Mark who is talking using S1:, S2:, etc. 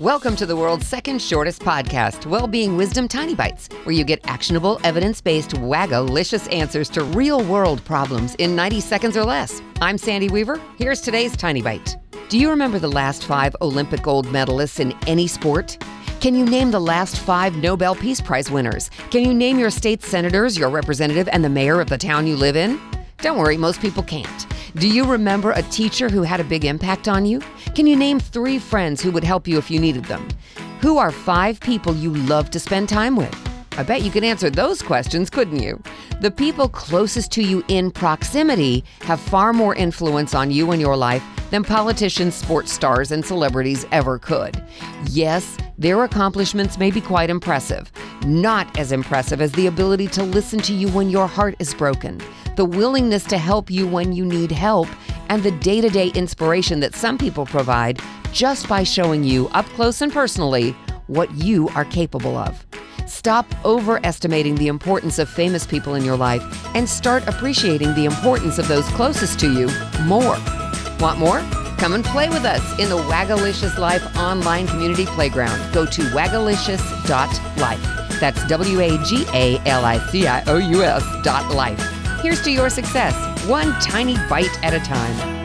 S1: Welcome to the world's second shortest podcast, Wellbeing Wisdom Tiny Bites, where you get actionable, evidence based, wagalicious answers to real world problems in 90 seconds or less. I'm Sandy Weaver. Here's today's Tiny Bite. Do you remember the last five Olympic gold medalists in any sport? Can you name the last five Nobel Peace Prize winners? Can you name your state senators, your representative, and the mayor of the town you live in? Don't worry, most people can't. Do you remember a teacher who had a big impact on you? Can you name three friends who would help you if you needed them? Who are five people you love to spend time with? I bet you could answer those questions, couldn't you? The people closest to you in proximity have far more influence on you and your life than politicians, sports stars, and celebrities ever could. Yes, their accomplishments may be quite impressive, not as impressive as the ability to listen to you when your heart is broken the willingness to help you when you need help, and the day to day inspiration that some people provide just by showing you up close and personally what you are capable of. Stop overestimating the importance of famous people in your life and start appreciating the importance of those closest to you more. Want more? Come and play with us in the Wagalicious Life online community playground. Go to wagalicious.life. That's W A G A L I C I O U S dot life. Here's to your success, one tiny bite at a time.